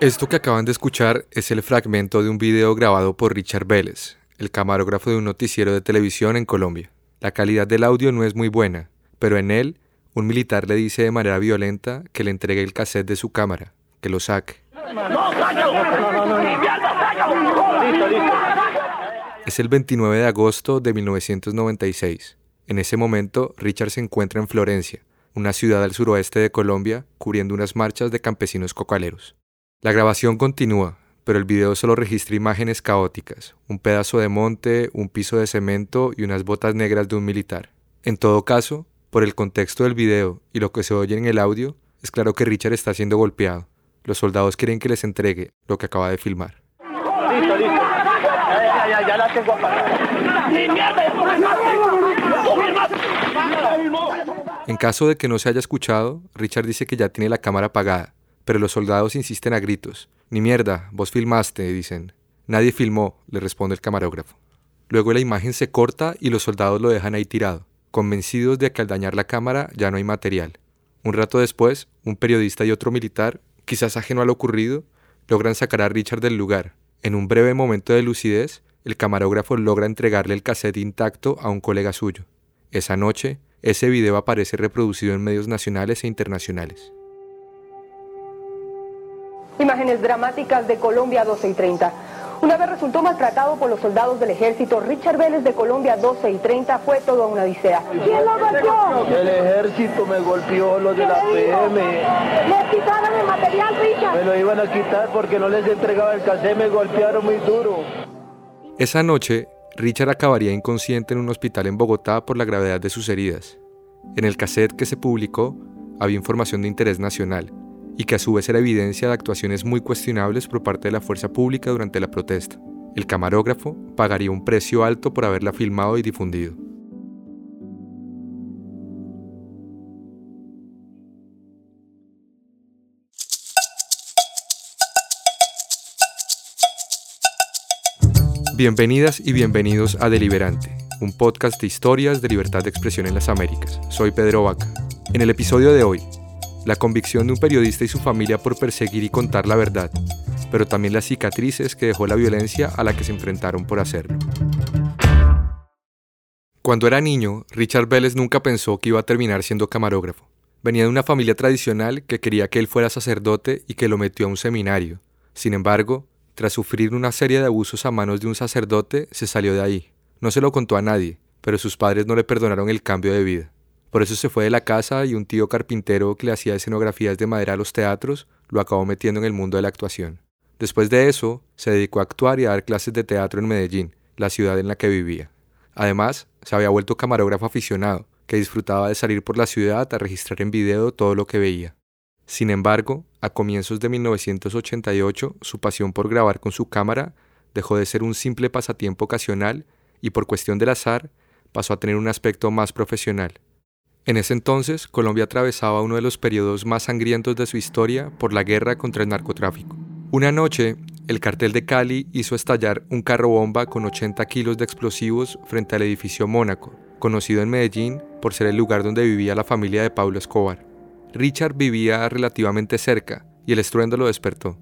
Esto que acaban de escuchar es el fragmento de un video grabado por Richard Vélez, el camarógrafo de un noticiero de televisión en Colombia. La calidad del audio no es muy buena, pero en él, un militar le dice de manera violenta que le entregue el cassette de su cámara, que lo saque. Es el 29 de agosto de 1996. En ese momento, Richard se encuentra en Florencia, una ciudad al suroeste de Colombia, cubriendo unas marchas de campesinos cocaleros. La grabación continúa, pero el video solo registra imágenes caóticas, un pedazo de monte, un piso de cemento y unas botas negras de un militar. En todo caso, por el contexto del video y lo que se oye en el audio, es claro que Richard está siendo golpeado. Los soldados quieren que les entregue lo que acaba de filmar. Listo, listo. Ya, ya, la tengo En caso de que no se haya escuchado, Richard dice que ya tiene la cámara apagada, pero los soldados insisten a gritos. Ni mierda, vos filmaste, dicen. Nadie filmó, le responde el camarógrafo. Luego la imagen se corta y los soldados lo dejan ahí tirado, convencidos de que al dañar la cámara ya no hay material. Un rato después, un periodista y otro militar, quizás ajeno a lo ocurrido, logran sacar a Richard del lugar. En un breve momento de lucidez, el camarógrafo logra entregarle el cassette intacto a un colega suyo. Esa noche, ese video aparece reproducido en medios nacionales e internacionales. Imágenes dramáticas de Colombia 12 y 30. Una vez resultó maltratado por los soldados del ejército, Richard Vélez de Colombia 12 y 30 fue toda una odisea. ¿Quién lo golpeó? El ejército me golpeó, los de la PM. ¿Les quitaron el material, Richard? Me lo iban a quitar porque no les entregaba el casé, me golpearon muy duro. Esa noche, Richard acabaría inconsciente en un hospital en Bogotá por la gravedad de sus heridas. En el cassette que se publicó había información de interés nacional y que a su vez era evidencia de actuaciones muy cuestionables por parte de la fuerza pública durante la protesta. El camarógrafo pagaría un precio alto por haberla filmado y difundido. Bienvenidas y bienvenidos a Deliberante, un podcast de historias de libertad de expresión en las Américas. Soy Pedro Vaca. En el episodio de hoy, la convicción de un periodista y su familia por perseguir y contar la verdad, pero también las cicatrices que dejó la violencia a la que se enfrentaron por hacerlo. Cuando era niño, Richard Vélez nunca pensó que iba a terminar siendo camarógrafo. Venía de una familia tradicional que quería que él fuera sacerdote y que lo metió a un seminario. Sin embargo, tras sufrir una serie de abusos a manos de un sacerdote, se salió de ahí. No se lo contó a nadie, pero sus padres no le perdonaron el cambio de vida. Por eso se fue de la casa y un tío carpintero que le hacía escenografías de madera a los teatros lo acabó metiendo en el mundo de la actuación. Después de eso, se dedicó a actuar y a dar clases de teatro en Medellín, la ciudad en la que vivía. Además, se había vuelto camarógrafo aficionado, que disfrutaba de salir por la ciudad a registrar en video todo lo que veía. Sin embargo, a comienzos de 1988, su pasión por grabar con su cámara dejó de ser un simple pasatiempo ocasional y por cuestión del azar pasó a tener un aspecto más profesional. En ese entonces, Colombia atravesaba uno de los periodos más sangrientos de su historia por la guerra contra el narcotráfico. Una noche, el cartel de Cali hizo estallar un carro bomba con 80 kilos de explosivos frente al edificio Mónaco, conocido en Medellín por ser el lugar donde vivía la familia de Pablo Escobar. Richard vivía relativamente cerca y el estruendo lo despertó.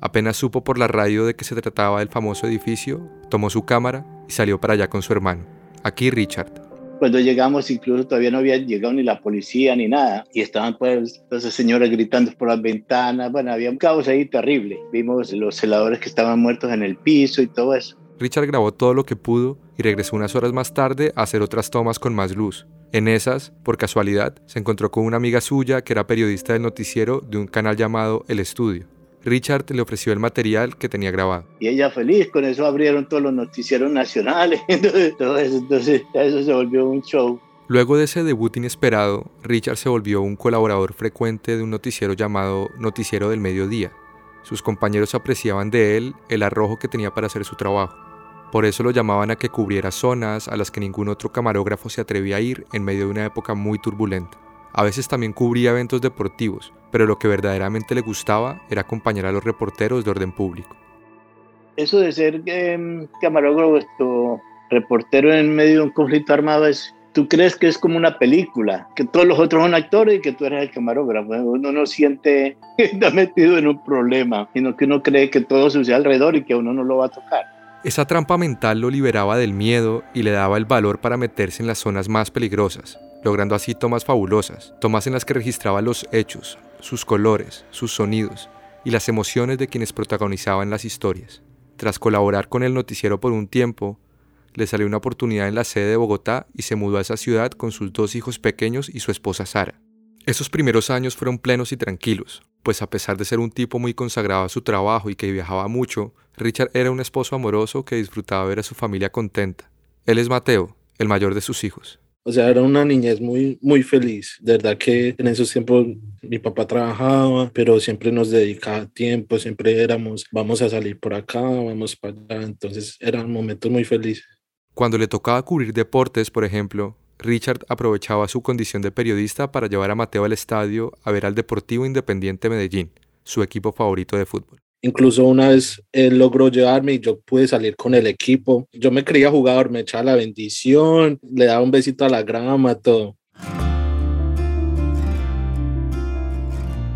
Apenas supo por la radio de que se trataba del famoso edificio, tomó su cámara y salió para allá con su hermano. Aquí Richard. Cuando llegamos incluso todavía no había llegado ni la policía ni nada y estaban pues esas señoras gritando por las ventanas, bueno, había un caos ahí terrible. Vimos los celadores que estaban muertos en el piso y todo eso. Richard grabó todo lo que pudo y regresó unas horas más tarde a hacer otras tomas con más luz. En esas, por casualidad, se encontró con una amiga suya que era periodista del noticiero de un canal llamado El Estudio. Richard le ofreció el material que tenía grabado. Y ella feliz, con eso abrieron todos los noticieros nacionales, entonces, todo eso, entonces eso se volvió un show. Luego de ese debut inesperado, Richard se volvió un colaborador frecuente de un noticiero llamado Noticiero del Mediodía. Sus compañeros apreciaban de él el arrojo que tenía para hacer su trabajo. Por eso lo llamaban a que cubriera zonas a las que ningún otro camarógrafo se atrevía a ir en medio de una época muy turbulenta. A veces también cubría eventos deportivos, pero lo que verdaderamente le gustaba era acompañar a los reporteros de orden público. Eso de ser em, camarógrafo, reportero en medio de un conflicto armado es, tú crees que es como una película, que todos los otros son actores y que tú eres el camarógrafo. Uno no siente que está metido en un problema, sino que uno cree que todo sucede alrededor y que uno no lo va a tocar. Esa trampa mental lo liberaba del miedo y le daba el valor para meterse en las zonas más peligrosas, logrando así tomas fabulosas, tomas en las que registraba los hechos, sus colores, sus sonidos y las emociones de quienes protagonizaban las historias. Tras colaborar con el noticiero por un tiempo, le salió una oportunidad en la sede de Bogotá y se mudó a esa ciudad con sus dos hijos pequeños y su esposa Sara. Esos primeros años fueron plenos y tranquilos, pues a pesar de ser un tipo muy consagrado a su trabajo y que viajaba mucho, Richard era un esposo amoroso que disfrutaba ver a su familia contenta. Él es Mateo, el mayor de sus hijos. O sea, era una niñez muy, muy feliz. De verdad que en esos tiempos mi papá trabajaba, pero siempre nos dedicaba tiempo, siempre éramos, vamos a salir por acá, vamos para allá. Entonces eran momentos muy felices. Cuando le tocaba cubrir deportes, por ejemplo, Richard aprovechaba su condición de periodista para llevar a Mateo al estadio a ver al Deportivo Independiente Medellín, su equipo favorito de fútbol. Incluso una vez él logró llevarme y yo pude salir con el equipo. Yo me creía jugador, me echaba la bendición, le daba un besito a la grama, todo.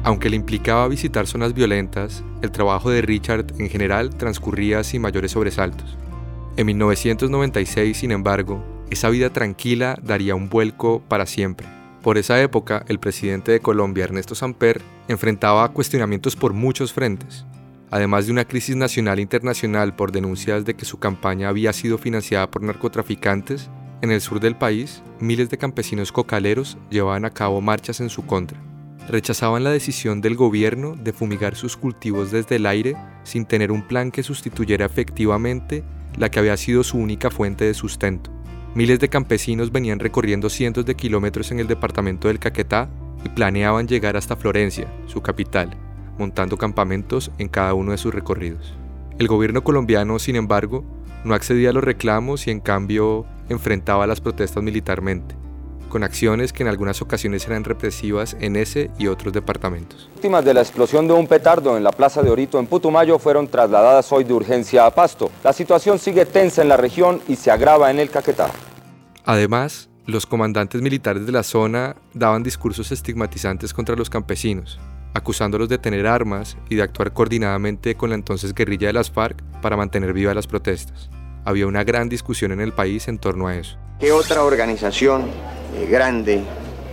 Aunque le implicaba visitar zonas violentas, el trabajo de Richard en general transcurría sin mayores sobresaltos. En 1996, sin embargo, esa vida tranquila daría un vuelco para siempre. Por esa época, el presidente de Colombia, Ernesto Samper, enfrentaba cuestionamientos por muchos frentes. Además de una crisis nacional e internacional por denuncias de que su campaña había sido financiada por narcotraficantes, en el sur del país, miles de campesinos cocaleros llevaban a cabo marchas en su contra. Rechazaban la decisión del gobierno de fumigar sus cultivos desde el aire sin tener un plan que sustituyera efectivamente la que había sido su única fuente de sustento. Miles de campesinos venían recorriendo cientos de kilómetros en el departamento del Caquetá y planeaban llegar hasta Florencia, su capital, montando campamentos en cada uno de sus recorridos. El gobierno colombiano, sin embargo, no accedía a los reclamos y en cambio enfrentaba las protestas militarmente, con acciones que en algunas ocasiones eran represivas en ese y otros departamentos. Víctimas de la explosión de un petardo en la Plaza de Orito en Putumayo fueron trasladadas hoy de urgencia a Pasto. La situación sigue tensa en la región y se agrava en el Caquetá. Además, los comandantes militares de la zona daban discursos estigmatizantes contra los campesinos, acusándolos de tener armas y de actuar coordinadamente con la entonces guerrilla de las FARC para mantener vivas las protestas. Había una gran discusión en el país en torno a eso. ¿Qué otra organización eh, grande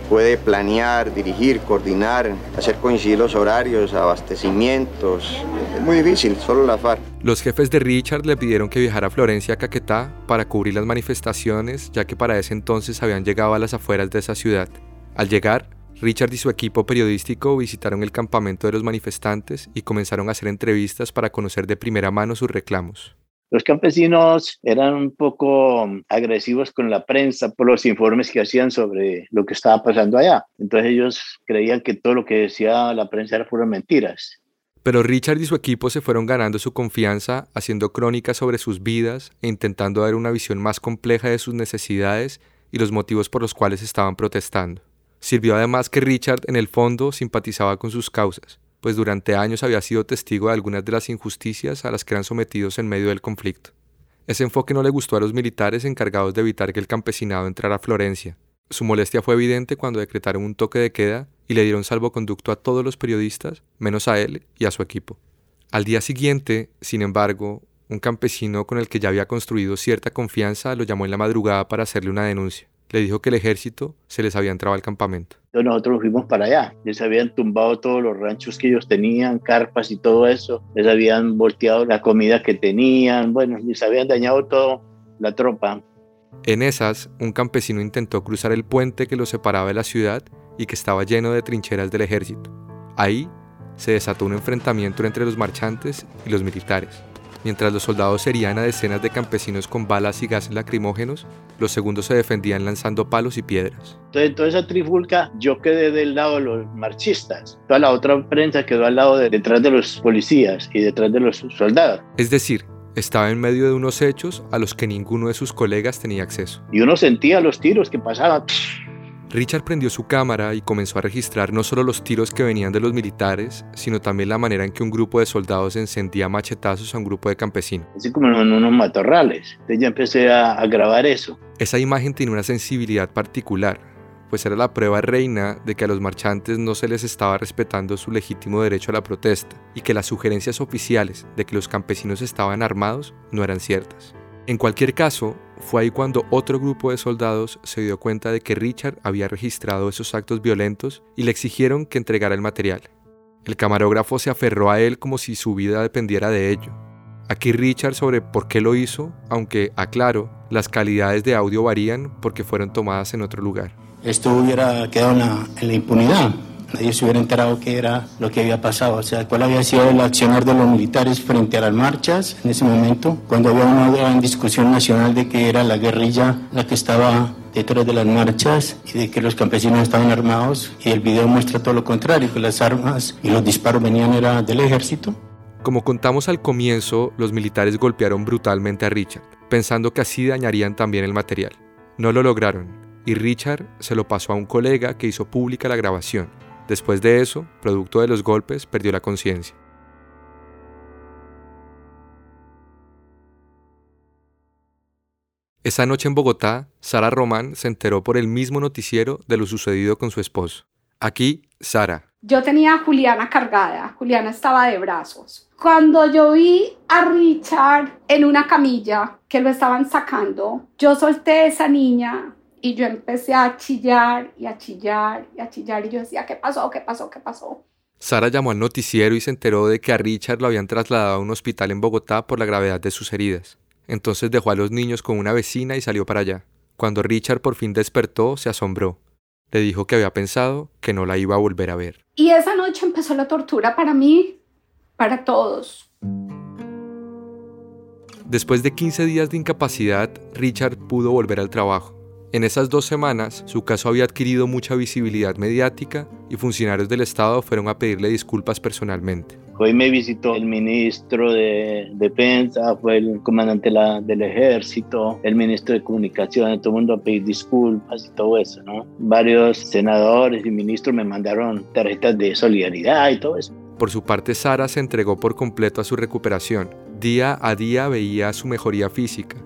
puede planear, dirigir, coordinar, hacer coincidir los horarios, abastecimientos? Es muy difícil, solo la FARC. Los jefes de Richard le pidieron que viajara a Florencia, Caquetá, para cubrir las manifestaciones, ya que para ese entonces habían llegado a las afueras de esa ciudad. Al llegar, Richard y su equipo periodístico visitaron el campamento de los manifestantes y comenzaron a hacer entrevistas para conocer de primera mano sus reclamos. Los campesinos eran un poco agresivos con la prensa por los informes que hacían sobre lo que estaba pasando allá. Entonces ellos creían que todo lo que decía la prensa era puras mentiras. Pero Richard y su equipo se fueron ganando su confianza haciendo crónicas sobre sus vidas e intentando dar una visión más compleja de sus necesidades y los motivos por los cuales estaban protestando. Sirvió además que Richard en el fondo simpatizaba con sus causas, pues durante años había sido testigo de algunas de las injusticias a las que eran sometidos en medio del conflicto. Ese enfoque no le gustó a los militares encargados de evitar que el campesinado entrara a Florencia. Su molestia fue evidente cuando decretaron un toque de queda y le dieron salvoconducto a todos los periodistas, menos a él y a su equipo. Al día siguiente, sin embargo, un campesino con el que ya había construido cierta confianza lo llamó en la madrugada para hacerle una denuncia le dijo que el ejército se les había entrado al campamento. Entonces nosotros fuimos para allá. Les habían tumbado todos los ranchos que ellos tenían, carpas y todo eso. Les habían volteado la comida que tenían. Bueno, les habían dañado todo la tropa. En esas, un campesino intentó cruzar el puente que lo separaba de la ciudad y que estaba lleno de trincheras del ejército. Ahí se desató un enfrentamiento entre los marchantes y los militares. Mientras los soldados herían a decenas de campesinos con balas y gases lacrimógenos, los segundos se defendían lanzando palos y piedras. Entonces, toda esa trifulca, yo quedé del lado de los marchistas. Toda la otra prensa quedó al lado de, detrás de los policías y detrás de los soldados. Es decir, estaba en medio de unos hechos a los que ninguno de sus colegas tenía acceso. Y uno sentía los tiros que pasaban. Richard prendió su cámara y comenzó a registrar no solo los tiros que venían de los militares, sino también la manera en que un grupo de soldados encendía machetazos a un grupo de campesinos. Así como en unos matorrales. Entonces ya empecé a, a grabar eso. Esa imagen tiene una sensibilidad particular, pues era la prueba reina de que a los marchantes no se les estaba respetando su legítimo derecho a la protesta y que las sugerencias oficiales de que los campesinos estaban armados no eran ciertas. En cualquier caso, fue ahí cuando otro grupo de soldados se dio cuenta de que Richard había registrado esos actos violentos y le exigieron que entregara el material. El camarógrafo se aferró a él como si su vida dependiera de ello. Aquí Richard sobre por qué lo hizo, aunque, aclaro, las calidades de audio varían porque fueron tomadas en otro lugar. Esto hubiera quedado en la, en la impunidad nadie se hubiera enterado qué era lo que había pasado, o sea, cuál había sido el accionar de los militares frente a las marchas en ese momento, cuando había una gran discusión nacional de que era la guerrilla la que estaba detrás de las marchas y de que los campesinos estaban armados y el video muestra todo lo contrario, que las armas y los disparos venían era del ejército. Como contamos al comienzo, los militares golpearon brutalmente a Richard, pensando que así dañarían también el material. No lo lograron, y Richard se lo pasó a un colega que hizo pública la grabación, Después de eso, producto de los golpes, perdió la conciencia. Esa noche en Bogotá, Sara Román se enteró por el mismo noticiero de lo sucedido con su esposo. Aquí, Sara. Yo tenía a Juliana cargada, Juliana estaba de brazos. Cuando yo vi a Richard en una camilla que lo estaban sacando, yo solté a esa niña y yo empecé a chillar y a chillar y a chillar y yo decía, ¿qué pasó? ¿Qué pasó? ¿Qué pasó? Sara llamó al noticiero y se enteró de que a Richard lo habían trasladado a un hospital en Bogotá por la gravedad de sus heridas. Entonces dejó a los niños con una vecina y salió para allá. Cuando Richard por fin despertó, se asombró. Le dijo que había pensado que no la iba a volver a ver. Y esa noche empezó la tortura para mí, para todos. Después de 15 días de incapacidad, Richard pudo volver al trabajo. En esas dos semanas, su caso había adquirido mucha visibilidad mediática y funcionarios del Estado fueron a pedirle disculpas personalmente. Hoy me visitó el ministro de Defensa, fue el comandante del ejército, el ministro de Comunicaciones, todo el mundo a pedir disculpas y todo eso, ¿no? Varios senadores y ministros me mandaron tarjetas de solidaridad y todo eso. Por su parte, Sara se entregó por completo a su recuperación. Día a día veía su mejoría física,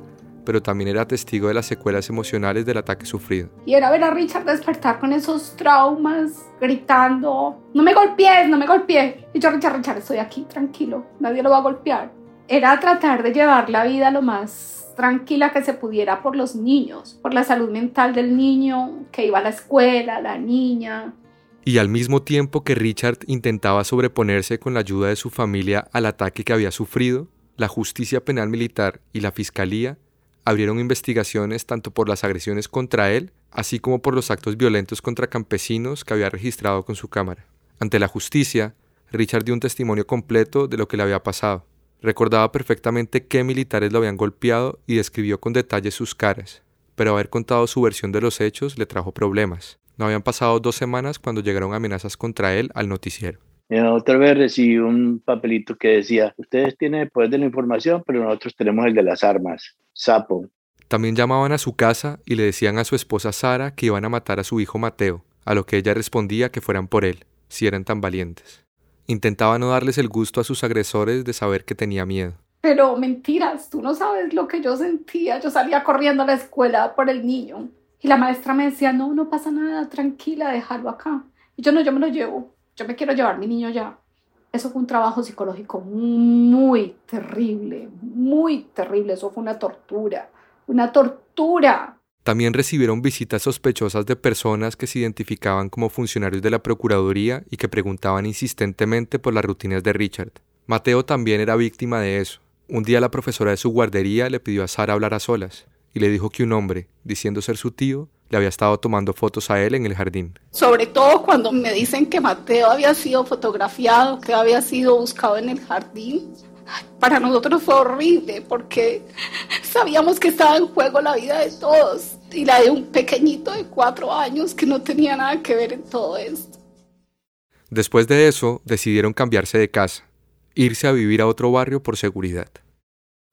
pero también era testigo de las secuelas emocionales del ataque sufrido. Y era ver a Richard despertar con esos traumas, gritando, no me golpees, no me golpees. Y yo, Richard, Richard, estoy aquí, tranquilo, nadie lo va a golpear. Era tratar de llevar la vida lo más tranquila que se pudiera por los niños, por la salud mental del niño que iba a la escuela, la niña. Y al mismo tiempo que Richard intentaba sobreponerse con la ayuda de su familia al ataque que había sufrido, la justicia penal militar y la fiscalía abrieron investigaciones tanto por las agresiones contra él, así como por los actos violentos contra campesinos que había registrado con su cámara. Ante la justicia, Richard dio un testimonio completo de lo que le había pasado. Recordaba perfectamente qué militares lo habían golpeado y describió con detalle sus caras, pero haber contado su versión de los hechos le trajo problemas. No habían pasado dos semanas cuando llegaron amenazas contra él al noticiero. Otra vez recibí un papelito que decía, ustedes tienen el poder de la información, pero nosotros tenemos el de las armas. Sapo. También llamaban a su casa y le decían a su esposa Sara que iban a matar a su hijo Mateo, a lo que ella respondía que fueran por él, si eran tan valientes. Intentaba no darles el gusto a sus agresores de saber que tenía miedo. Pero mentiras, tú no sabes lo que yo sentía. Yo salía corriendo a la escuela por el niño. Y la maestra me decía, no, no pasa nada, tranquila, déjalo acá. Y yo no, yo me lo llevo yo me quiero llevar mi niño ya. Eso fue un trabajo psicológico muy terrible, muy terrible. Eso fue una tortura, una tortura. También recibieron visitas sospechosas de personas que se identificaban como funcionarios de la Procuraduría y que preguntaban insistentemente por las rutinas de Richard. Mateo también era víctima de eso. Un día la profesora de su guardería le pidió a Sara hablar a solas y le dijo que un hombre, diciendo ser su tío, le había estado tomando fotos a él en el jardín. Sobre todo cuando me dicen que Mateo había sido fotografiado, que había sido buscado en el jardín. Para nosotros fue horrible porque sabíamos que estaba en juego la vida de todos y la de un pequeñito de cuatro años que no tenía nada que ver en todo esto. Después de eso, decidieron cambiarse de casa, irse a vivir a otro barrio por seguridad.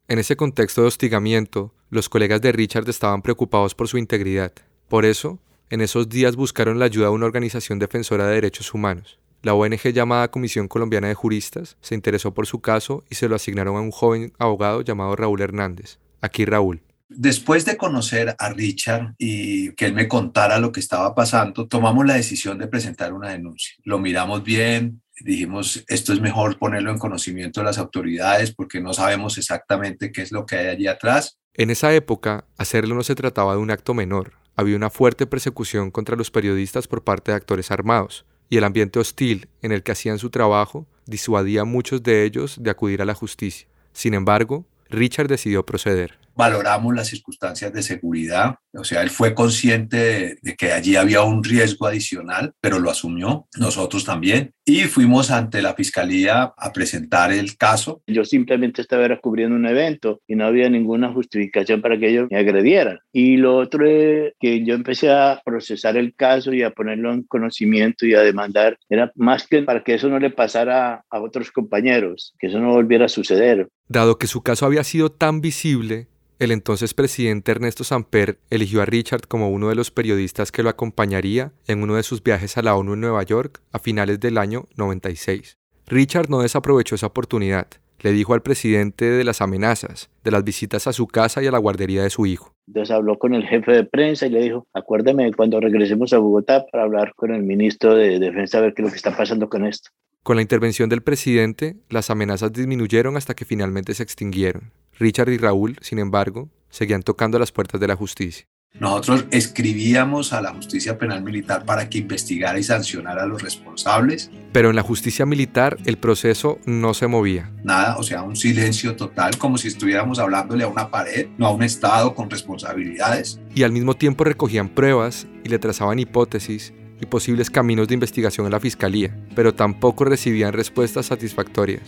En ese contexto de hostigamiento, los colegas de Richard estaban preocupados por su integridad por eso, En esos días buscaron la ayuda de una organización defensora de derechos humanos. La ONG llamada Comisión Colombiana de Juristas se interesó por su caso y se lo asignaron a un joven abogado llamado Raúl Hernández. Aquí Raúl. Después de conocer a Richard y que él me contara lo que estaba pasando, tomamos la decisión de presentar una denuncia. Lo miramos bien, dijimos, esto es mejor ponerlo en conocimiento de las autoridades porque no sabemos exactamente qué es lo que hay allí atrás. En esa época, hacerlo no se trataba de un acto menor. Había una fuerte persecución contra los periodistas por parte de actores armados y el ambiente hostil en el que hacían su trabajo disuadía a muchos de ellos de acudir a la justicia. Sin embargo, Richard decidió proceder valoramos las circunstancias de seguridad, o sea, él fue consciente de, que allí había un riesgo adicional, pero lo asumió, nosotros también, y fuimos ante la fiscalía a presentar el caso. Yo simplemente estaba cubriendo un evento y no había ninguna justificación para que ellos me agredieran. Y lo otro es que yo empecé a procesar el caso y a ponerlo en conocimiento y a demandar, era más que para que eso no le pasara a otros compañeros, que eso no volviera a suceder. Dado que su caso había sido tan visible, el entonces presidente Ernesto Samper eligió a Richard como uno de los periodistas que lo acompañaría en uno de sus viajes a la ONU en Nueva York a finales del año 96. Richard no desaprovechó esa oportunidad. Le dijo al presidente de las amenazas, de las visitas a su casa y a la guardería de su hijo. Entonces habló con el jefe de prensa y le dijo, acuérdeme cuando regresemos a Bogotá para hablar con el ministro de Defensa a ver qué es lo que está pasando con esto. Con la intervención del presidente, las amenazas disminuyeron hasta que finalmente se extinguieron. Richard y Raúl, sin embargo, seguían tocando las puertas de la justicia. Nosotros escribíamos a la justicia penal militar para que investigara y sancionara a los responsables. Pero en la justicia militar el proceso no se movía. Nada, o sea, un silencio total, como si estuviéramos hablándole a una pared, no a un Estado con responsabilidades. Y al mismo tiempo recogían pruebas y le trazaban hipótesis y posibles caminos de investigación en la fiscalía, pero tampoco recibían respuestas satisfactorias.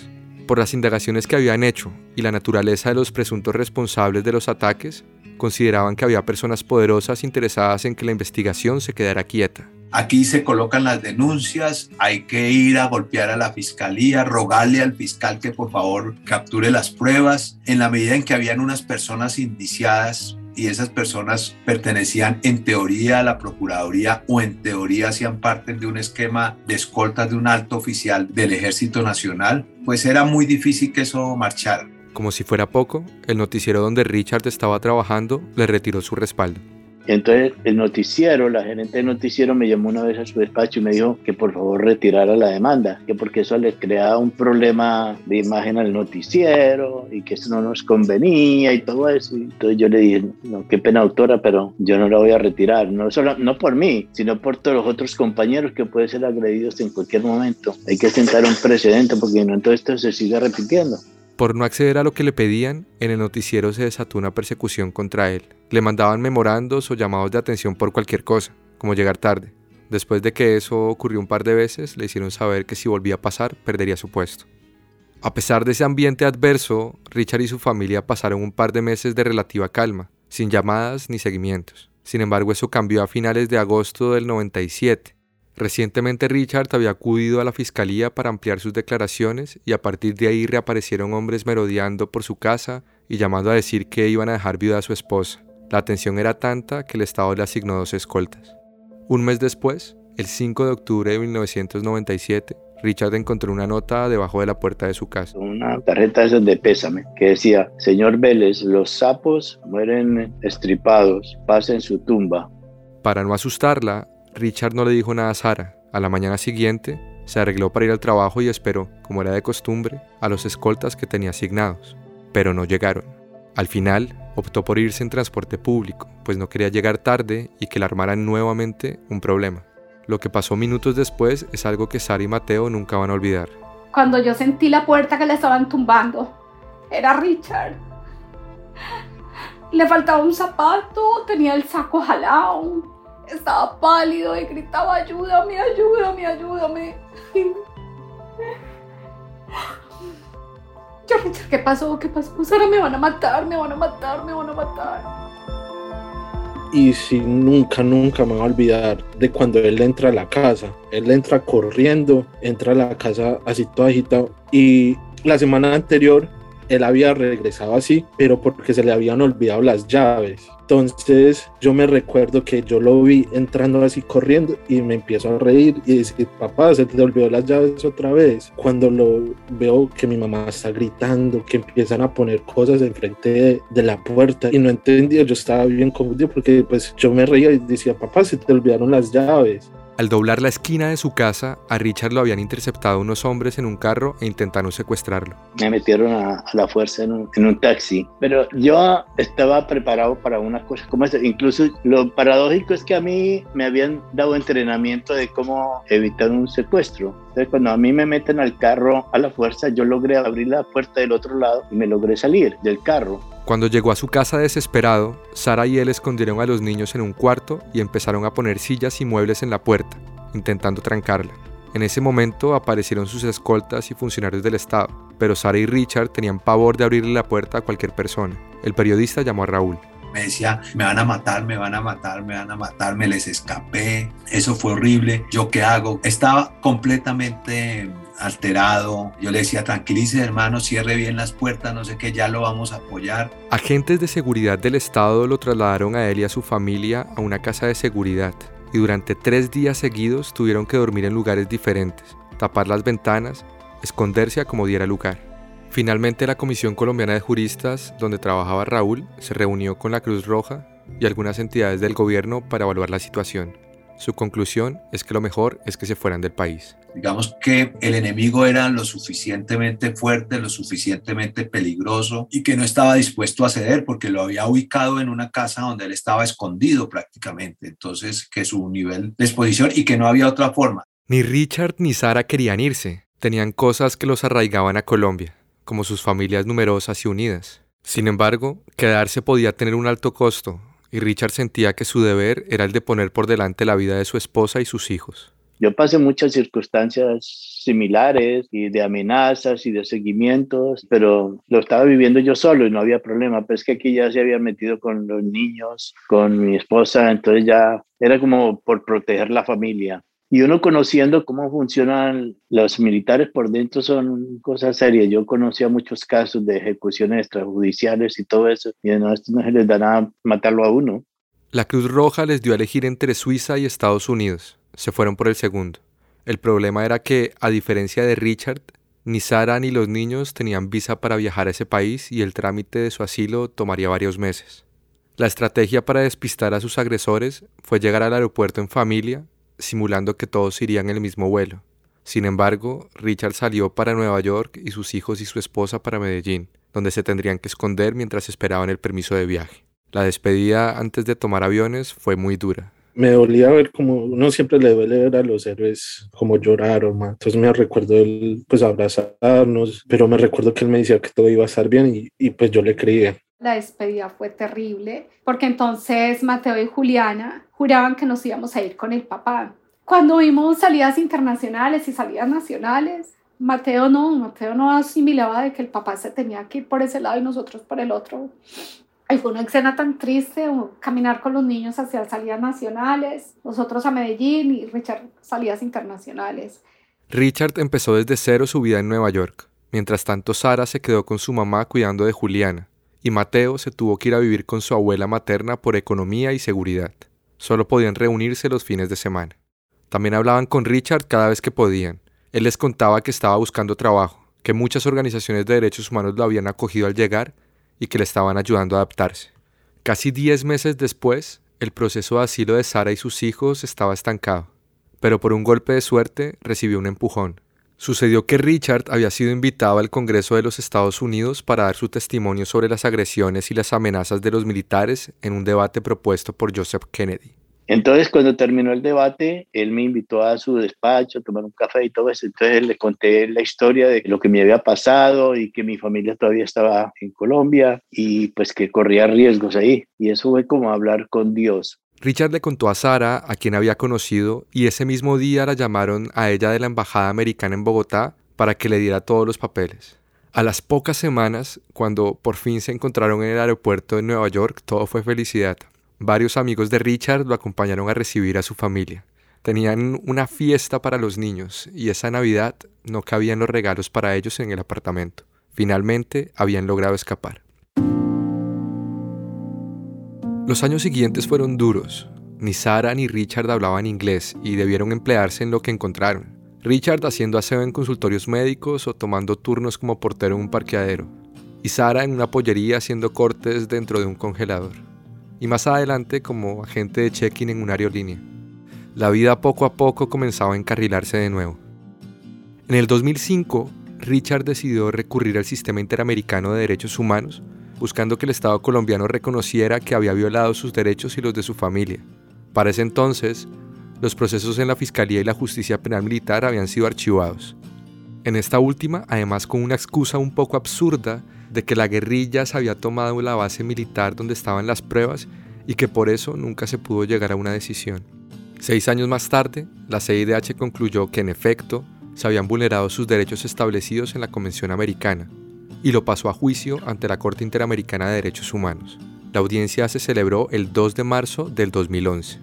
Por las indagaciones que habían hecho y la naturaleza de los presuntos responsables de los ataques, consideraban que había personas poderosas interesadas en que la investigación se quedara quieta. Aquí se colocan las denuncias, hay que ir a golpear a la fiscalía, rogarle al fiscal que por favor capture las pruebas. En la medida en que habían unas personas indiciadas y esas personas pertenecían en teoría a la Procuraduría o en teoría hacían parte de un esquema de escoltas de un alto oficial del Ejército Nacional, pues era muy difícil que eso marchara. Como si fuera poco, el noticiero donde Richard estaba trabajando le retiró su respaldo. Entonces el noticiero, la gerente del noticiero me llamó una vez a su despacho y me dijo que por favor retirara la demanda, que porque eso le creaba un problema de imagen al noticiero y que eso no nos convenía y todo eso. entonces yo le dije, no, qué pena autora, pero yo no la voy a retirar, no, solo, no por mí, sino por todos los otros compañeros que pueden ser agredidos en cualquier momento. Hay que sentar un precedente porque no, entonces esto se sigue repitiendo. Por no acceder a lo que le pedían, en el noticiero se desató una persecución contra él. Le mandaban memorandos o llamados de atención por cualquier cosa, como llegar tarde. Después de que eso ocurrió un par de veces, le hicieron saber que si volvía a pasar, perdería su puesto. A pesar de ese ambiente adverso, Richard y su familia pasaron un par de meses de relativa calma, sin llamadas ni seguimientos. Sin embargo, eso cambió a finales de agosto del 97, Recientemente Richard había acudido a la fiscalía para ampliar sus declaraciones y a partir de ahí reaparecieron hombres merodeando por su casa y llamando a decir que iban a dejar viuda a su esposa. La atención era tanta que el Estado le asignó dos escoltas. Un mes después, el 5 de octubre de 1997, Richard encontró una nota debajo de la puerta de su casa. Una tarjeta de pésame que decía, Señor Vélez, los sapos mueren estripados, pasen su tumba. Para no asustarla, Richard no le dijo nada a Sara. A la mañana siguiente, se arregló para ir al trabajo y esperó, como era de costumbre, a los escoltas que tenía asignados. Pero no llegaron. Al final, optó por irse en transporte público, pues no quería llegar tarde y que le armaran nuevamente un problema. Lo que pasó minutos después es algo que Sara y Mateo nunca van a olvidar. Cuando yo sentí la puerta que le estaban tumbando, era Richard. Le faltaba un zapato, tenía el saco jalado, estaba pálido y gritaba, ayúdame, ayúdame, ayúdame. Yo, Richard, ¿qué pasó? ¿Qué pasó? Pues ahora me van a matar, me van a matar, me van a matar. Y si nunca, nunca me voy a olvidar de cuando él entra a la casa. Él entra corriendo, entra a la casa así todo agitado. Y la semana anterior él había regresado así, pero porque se le habían olvidado las llaves. Entonces yo me recuerdo que yo lo vi entrando así corriendo y me empiezo a reír y decir, papá, se te olvidó las llaves otra vez. Cuando lo veo que mi mamá está gritando, que empiezan a poner cosas enfrente de, de la puerta y no entendía, yo estaba bien confundido porque pues yo me reía y decía, papá, se te olvidaron las llaves. Al doblar la esquina de su casa, a Richard lo habían interceptado unos hombres en un carro e intentaron secuestrarlo. Me metieron a, la fuerza en un, taxi, pero yo estaba preparado para una cosa como esa. Incluso lo paradójico es que a mí me habían dado entrenamiento de cómo evitar un secuestro. Entonces, cuando a mí me meten al carro a la fuerza, yo logré abrir la puerta del otro lado y me logré salir del carro. Cuando llegó a su casa desesperado, Sara y él escondieron a los niños en un cuarto y empezaron a poner sillas y muebles en la puerta, intentando trancarla. En ese momento aparecieron sus escoltas y funcionarios del Estado, pero Sara y Richard tenían pavor de abrirle la puerta a cualquier persona. El periodista llamó a Raúl. Me decía, me van a matar, me van a matar, me van a matar, me les escapé, eso fue horrible, ¿yo qué hago? Estaba completamente alterado. Yo le decía, tranquilice hermano, cierre bien las puertas, no sé qué, ya lo vamos a apoyar. Agentes de seguridad del Estado lo trasladaron a él y a su familia a una casa de seguridad y durante tres días seguidos tuvieron que dormir en lugares diferentes, tapar las ventanas, esconderse a como diera lugar. Finalmente la Comisión Colombiana de Juristas, donde trabajaba Raúl, se reunió con la Cruz Roja y algunas entidades del gobierno para evaluar la situación. Su conclusión es que lo mejor es que se fueran del país. Digamos que el enemigo era lo suficientemente fuerte, lo suficientemente peligroso y que no estaba dispuesto a ceder porque lo había ubicado en una casa donde él estaba escondido prácticamente. Entonces, que su nivel de exposición y que no había otra forma. Ni Richard ni Sara querían irse. Tenían cosas que los arraigaban a Colombia, como sus familias numerosas y unidas. Sin embargo, quedarse podía tener un alto costo, y Richard sentía que su deber era el de poner por delante la vida de su esposa y sus hijos. Yo pasé muchas circunstancias similares y de amenazas y de seguimientos, pero lo estaba viviendo yo solo y no había problema. Pero es que aquí ya se había metido con los niños, con mi esposa, entonces ya era como por proteger la familia. Y uno conociendo cómo funcionan los militares por dentro son cosas serias. Yo conocía muchos casos de ejecuciones extrajudiciales y todo eso. Y no, esto no se les da nada matarlo a uno. La Cruz Roja les dio a elegir entre Suiza y Estados Unidos. Se fueron por el segundo. El problema era que, a diferencia de Richard, ni Sara ni los niños tenían visa para viajar a ese país y el trámite de su asilo tomaría varios meses. La estrategia para despistar a sus agresores fue llegar al aeropuerto en familia simulando que todos irían en el mismo vuelo. Sin embargo, Richard salió para Nueva York y sus hijos y su esposa para Medellín, donde se tendrían que esconder mientras esperaban el permiso de viaje. La despedida antes de tomar aviones fue muy dura. Me dolía ver como uno siempre le duele ver a los héroes como lloraron, man. entonces me recuerdo él pues abrazarnos, pero me recuerdo que él me decía que todo iba a estar bien y, y pues yo le creía. La despedida fue terrible porque entonces Mateo y Juliana juraban que nos íbamos a ir con el papá. Cuando vimos salidas internacionales y salidas nacionales, Mateo no, Mateo no asimilaba de que el papá se tenía que ir por ese lado y nosotros por el otro. Y fue una escena tan triste, caminar con los niños hacia salidas nacionales, nosotros a Medellín y Richard salidas internacionales. Richard empezó desde cero su vida en Nueva York. Mientras tanto, Sara se quedó con su mamá cuidando de Juliana, y Mateo se tuvo que ir a vivir con su abuela materna por economía y seguridad. Solo podían reunirse los fines de semana. También hablaban con Richard cada vez que podían. Él les contaba que estaba buscando trabajo, que muchas organizaciones de derechos humanos lo habían acogido al llegar y que le estaban ayudando a adaptarse. Casi diez meses después, el proceso de asilo de Sara y sus hijos estaba estancado, pero por un golpe de suerte recibió un empujón. Sucedió que Richard había sido invitado al Congreso de los Estados Unidos para dar su testimonio sobre las agresiones y las amenazas de los militares en un debate propuesto por Joseph Kennedy. Entonces, cuando terminó el debate, él me invitó a su despacho a tomar un café y todo eso. Entonces, le conté la historia de lo que me había pasado y que mi familia todavía estaba en Colombia y pues que corría riesgos ahí. Y eso fue como hablar con Dios. Richard le contó a Sara, a quien había conocido, y ese mismo día la llamaron a ella de la Embajada Americana en Bogotá para que le diera todos los papeles. A las pocas semanas, cuando por fin se encontraron en el aeropuerto de Nueva York, todo fue felicidad. Varios amigos de Richard lo acompañaron a recibir a su familia. Tenían una fiesta para los niños y esa Navidad no cabían los regalos para ellos en el apartamento. Finalmente habían logrado escapar. Los años siguientes fueron duros. Ni Sara ni Richard hablaban inglés y debieron emplearse en lo que encontraron. Richard haciendo aseo en consultorios médicos o tomando turnos como portero en un parqueadero. Y Sara en una pollería haciendo cortes dentro de un congelador. Y más adelante como agente de check-in en una aerolínea. La vida poco a poco comenzaba a encarrilarse de nuevo. En el 2005, Richard decidió recurrir al Sistema Interamericano de Derechos Humanos, buscando que el Estado colombiano reconociera que había violado sus derechos y los de su familia. Para ese entonces, los procesos en la Fiscalía y la Justicia Penal Militar habían sido archivados. En esta última, además con una excusa un poco absurda de que la guerrilla se había tomado la base militar donde estaban las pruebas y que por eso nunca se pudo llegar a una decisión. Seis años más tarde, la CIDH concluyó que en efecto se habían vulnerado sus derechos establecidos en la Convención Americana y lo pasó a juicio ante la Corte Interamericana de Derechos Humanos. La audiencia se celebró el 2 de marzo del 2011.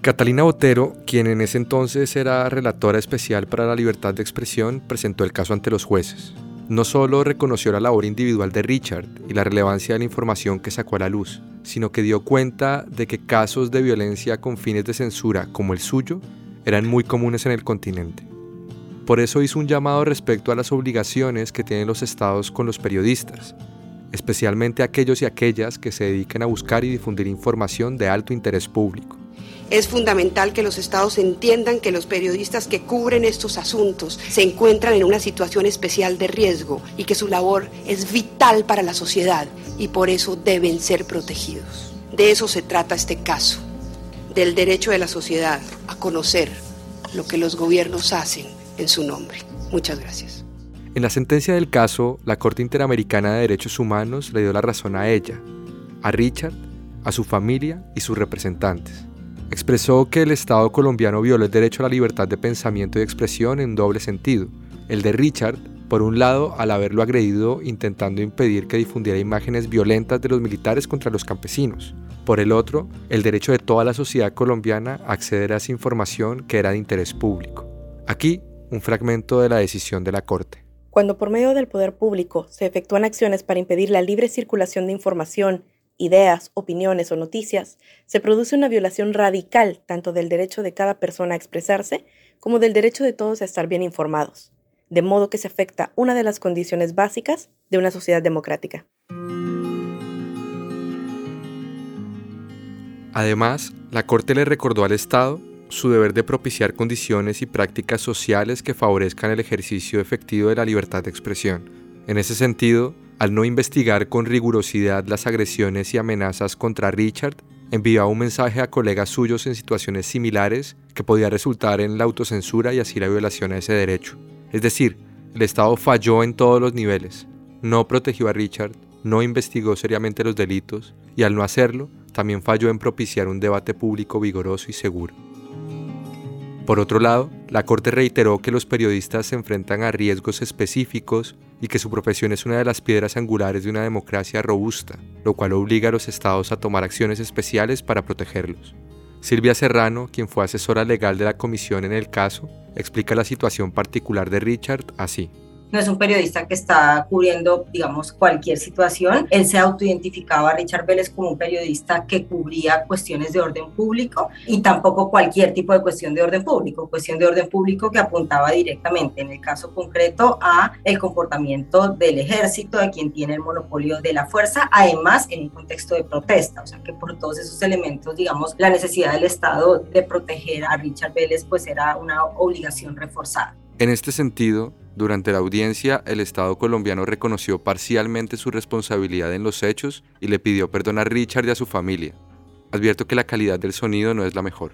Catalina Botero, quien en ese entonces era relatora especial para la libertad de expresión, presentó el caso ante los jueces. No solo reconoció la labor individual de Richard y la relevancia de la información que sacó a la luz, sino que dio cuenta de que casos de violencia con fines de censura como el suyo eran muy comunes en el continente. Por eso hizo un llamado respecto a las obligaciones que tienen los estados con los periodistas, especialmente aquellos y aquellas que se dedican a buscar y difundir información de alto interés público. Es fundamental que los estados entiendan que los periodistas que cubren estos asuntos se encuentran en una situación especial de riesgo y que su labor es vital para la sociedad y por eso deben ser protegidos. De eso se trata este caso, del derecho de la sociedad a conocer lo que los gobiernos hacen en su nombre. Muchas gracias. En la sentencia del caso, la Corte Interamericana de Derechos Humanos le dio la razón a ella, a Richard, a su familia y sus representantes. Expresó que el Estado colombiano violó el derecho a la libertad de pensamiento y expresión en doble sentido. El de Richard, por un lado, al haberlo agredido intentando impedir que difundiera imágenes violentas de los militares contra los campesinos. Por el otro, el derecho de toda la sociedad colombiana a acceder a esa información que era de interés público. Aquí un fragmento de la decisión de la Corte. Cuando por medio del poder público se efectúan acciones para impedir la libre circulación de información, ideas, opiniones o noticias, se produce una violación radical tanto del derecho de cada persona a expresarse como del derecho de todos a estar bien informados, de modo que se afecta una de las condiciones básicas de una sociedad democrática. Además, la Corte le recordó al Estado su deber de propiciar condiciones y prácticas sociales que favorezcan el ejercicio efectivo de la libertad de expresión. En ese sentido, al no investigar con rigurosidad las agresiones y amenazas contra Richard, envió un mensaje a colegas suyos en situaciones similares que podía resultar en la autocensura y así la violación a ese derecho. Es decir, el Estado falló en todos los niveles. No protegió a Richard, no investigó seriamente los delitos y al no hacerlo, también falló en propiciar un debate público vigoroso y seguro. Por otro lado, la Corte reiteró que los periodistas se enfrentan a riesgos específicos y que su profesión es una de las piedras angulares de una democracia robusta, lo cual obliga a los estados a tomar acciones especiales para protegerlos. Silvia Serrano, quien fue asesora legal de la comisión en el caso, explica la situación particular de Richard así no es un periodista que está cubriendo, digamos, cualquier situación. Él se autoidentificaba a Richard Vélez como un periodista que cubría cuestiones de orden público y tampoco cualquier tipo de cuestión de orden público, cuestión de orden público que apuntaba directamente, en el caso concreto, a el comportamiento del ejército, de quien tiene el monopolio de la fuerza, además en un contexto de protesta, o sea que por todos esos elementos, digamos, la necesidad del Estado de proteger a Richard Vélez pues era una obligación reforzada. En este sentido, durante la audiencia, el Estado colombiano reconoció parcialmente su responsabilidad en los hechos y le pidió perdón a Richard y a su familia. Advierto que la calidad del sonido no es la mejor.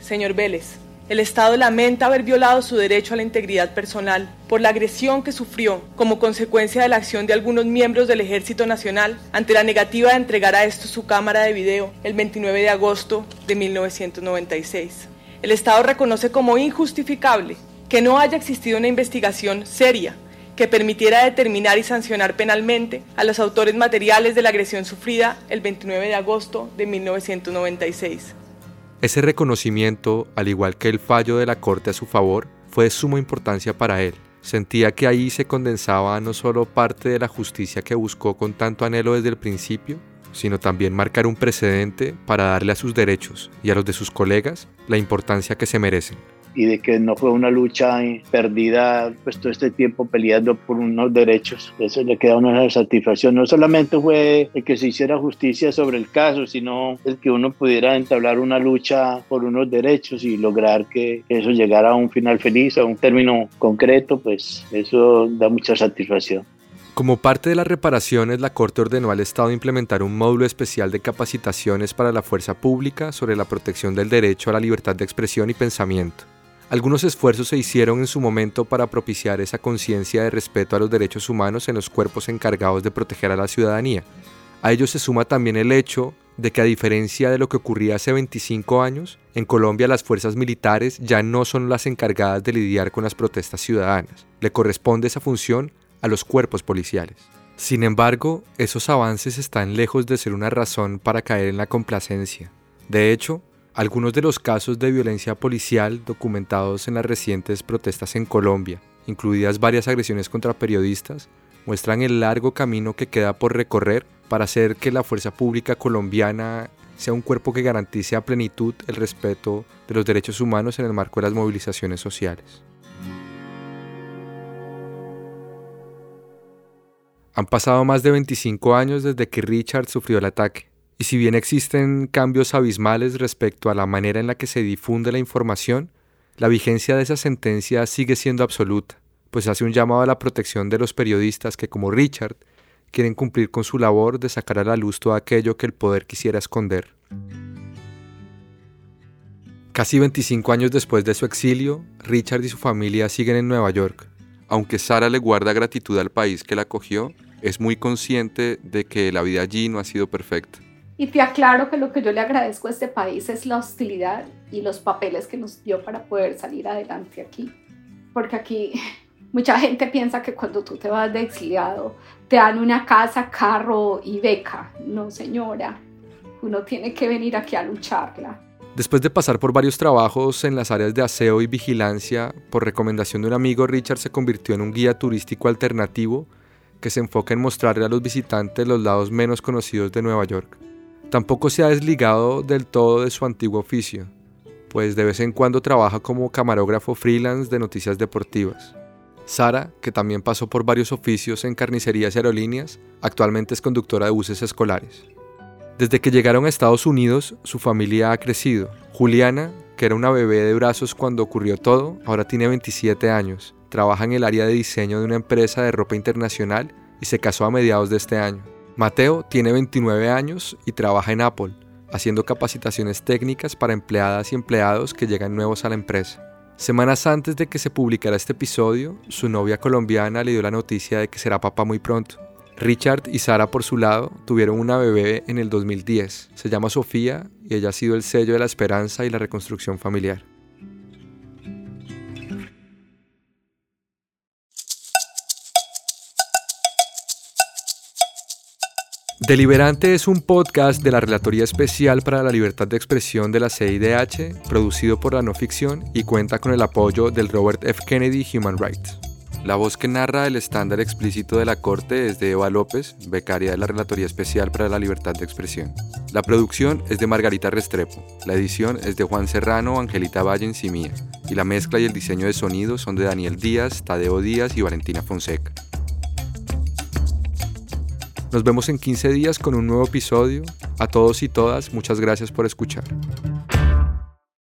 Señor Vélez, el Estado lamenta haber violado su derecho a la integridad personal por la agresión que sufrió como consecuencia de la acción de algunos miembros del Ejército Nacional ante la negativa de entregar a esto su cámara de video el 29 de agosto de 1996. El Estado reconoce como injustificable que no haya existido una investigación seria que permitiera determinar y sancionar penalmente a los autores materiales de la agresión sufrida el 29 de agosto de 1996. Ese reconocimiento, al igual que el fallo de la Corte a su favor, fue de suma importancia para él, Sentía que ahí se condensaba no solo parte de la justicia que buscó con tanto anhelo desde el principio, sino también marcar un precedente para darle a sus derechos y a los de sus colegas la importancia que se merecen y de que no fue una lucha perdida pues todo este tiempo peleando por unos derechos. Eso le queda a uno la satisfacción. No solamente fue el que se hiciera justicia sobre el caso, sino el que uno pudiera entablar una lucha por unos derechos y lograr que eso llegara a un final feliz, a un término concreto, pues eso da mucha satisfacción. Como parte de las reparaciones, la Corte ordenó al Estado implementar un módulo especial de capacitaciones para la fuerza pública sobre la protección del derecho a la libertad de expresión y pensamiento. Algunos esfuerzos se hicieron en su momento para propiciar esa conciencia de respeto a los derechos humanos en los cuerpos encargados de proteger a la ciudadanía. A ello se suma también el hecho de que a diferencia de lo que ocurría hace 25 años, en Colombia las fuerzas militares ya no son las encargadas de lidiar con las protestas ciudadanas. Le corresponde esa función a los cuerpos policiales. Sin embargo, esos avances están lejos de ser una razón para caer en la complacencia. De hecho, algunos de los casos de violencia policial documentados en las recientes protestas en Colombia, incluidas varias agresiones contra periodistas, muestran el largo camino que queda por recorrer para hacer que la fuerza pública colombiana sea un cuerpo que garantice a plenitud el respeto de los derechos humanos en el marco de las movilizaciones sociales. Han pasado más de 25 años desde que Richard sufrió el ataque. Y si bien existen cambios abismales respecto a la manera en la que se difunde la información, la vigencia de esa sentencia sigue siendo absoluta, pues hace un llamado a la protección de los periodistas que, como Richard, quieren cumplir con su labor de sacar a la luz todo aquello que el poder quisiera esconder. Casi 25 años después de su exilio, Richard y su familia siguen en Nueva York. Aunque Sara le guarda gratitud al país que la acogió, es muy consciente de que la vida allí no ha sido perfecta. Y te aclaro que lo que yo le agradezco a este país es la hostilidad y los papeles que nos dio para poder salir adelante aquí. Porque aquí mucha gente piensa que cuando tú te vas de exiliado te dan una casa, carro y beca. No, señora. Uno tiene que venir aquí a lucharla. Después de pasar por varios trabajos en las áreas de aseo y vigilancia, por recomendación de un amigo, Richard se convirtió en un guía turístico alternativo que se enfoca en mostrarle a los visitantes los lados menos conocidos de Nueva York. Tampoco se ha desligado del todo de su antiguo oficio, pues de vez en cuando trabaja como camarógrafo freelance de noticias deportivas. Sara, que también pasó por varios oficios en carnicerías y aerolíneas, actualmente es conductora de buses escolares. Desde que llegaron a Estados Unidos, su familia ha crecido. Juliana, que era una bebé de brazos cuando ocurrió todo, ahora tiene 27 años, trabaja en el área de diseño de una empresa de ropa internacional y se casó a mediados de este año. Mateo tiene 29 años y trabaja en Apple, haciendo capacitaciones técnicas para empleadas y empleados que llegan nuevos a la empresa. Semanas antes de que se publicara este episodio, su novia colombiana le dio la noticia de que será papá muy pronto. Richard y Sara por su lado tuvieron una bebé en el 2010. Se llama Sofía y ella ha sido el sello de la esperanza y la reconstrucción familiar. Deliberante es un podcast de la Relatoría Especial para la Libertad de Expresión de la CIDH, producido por la no ficción y cuenta con el apoyo del Robert F. Kennedy Human Rights. La voz que narra el estándar explícito de la Corte es de Eva López, becaria de la Relatoría Especial para la Libertad de Expresión. La producción es de Margarita Restrepo, la edición es de Juan Serrano, Angelita Vallens y mía, y la mezcla y el diseño de sonido son de Daniel Díaz, Tadeo Díaz y Valentina Fonseca. Nos vemos en 15 días con un nuevo episodio. A todos y todas, muchas gracias por escuchar.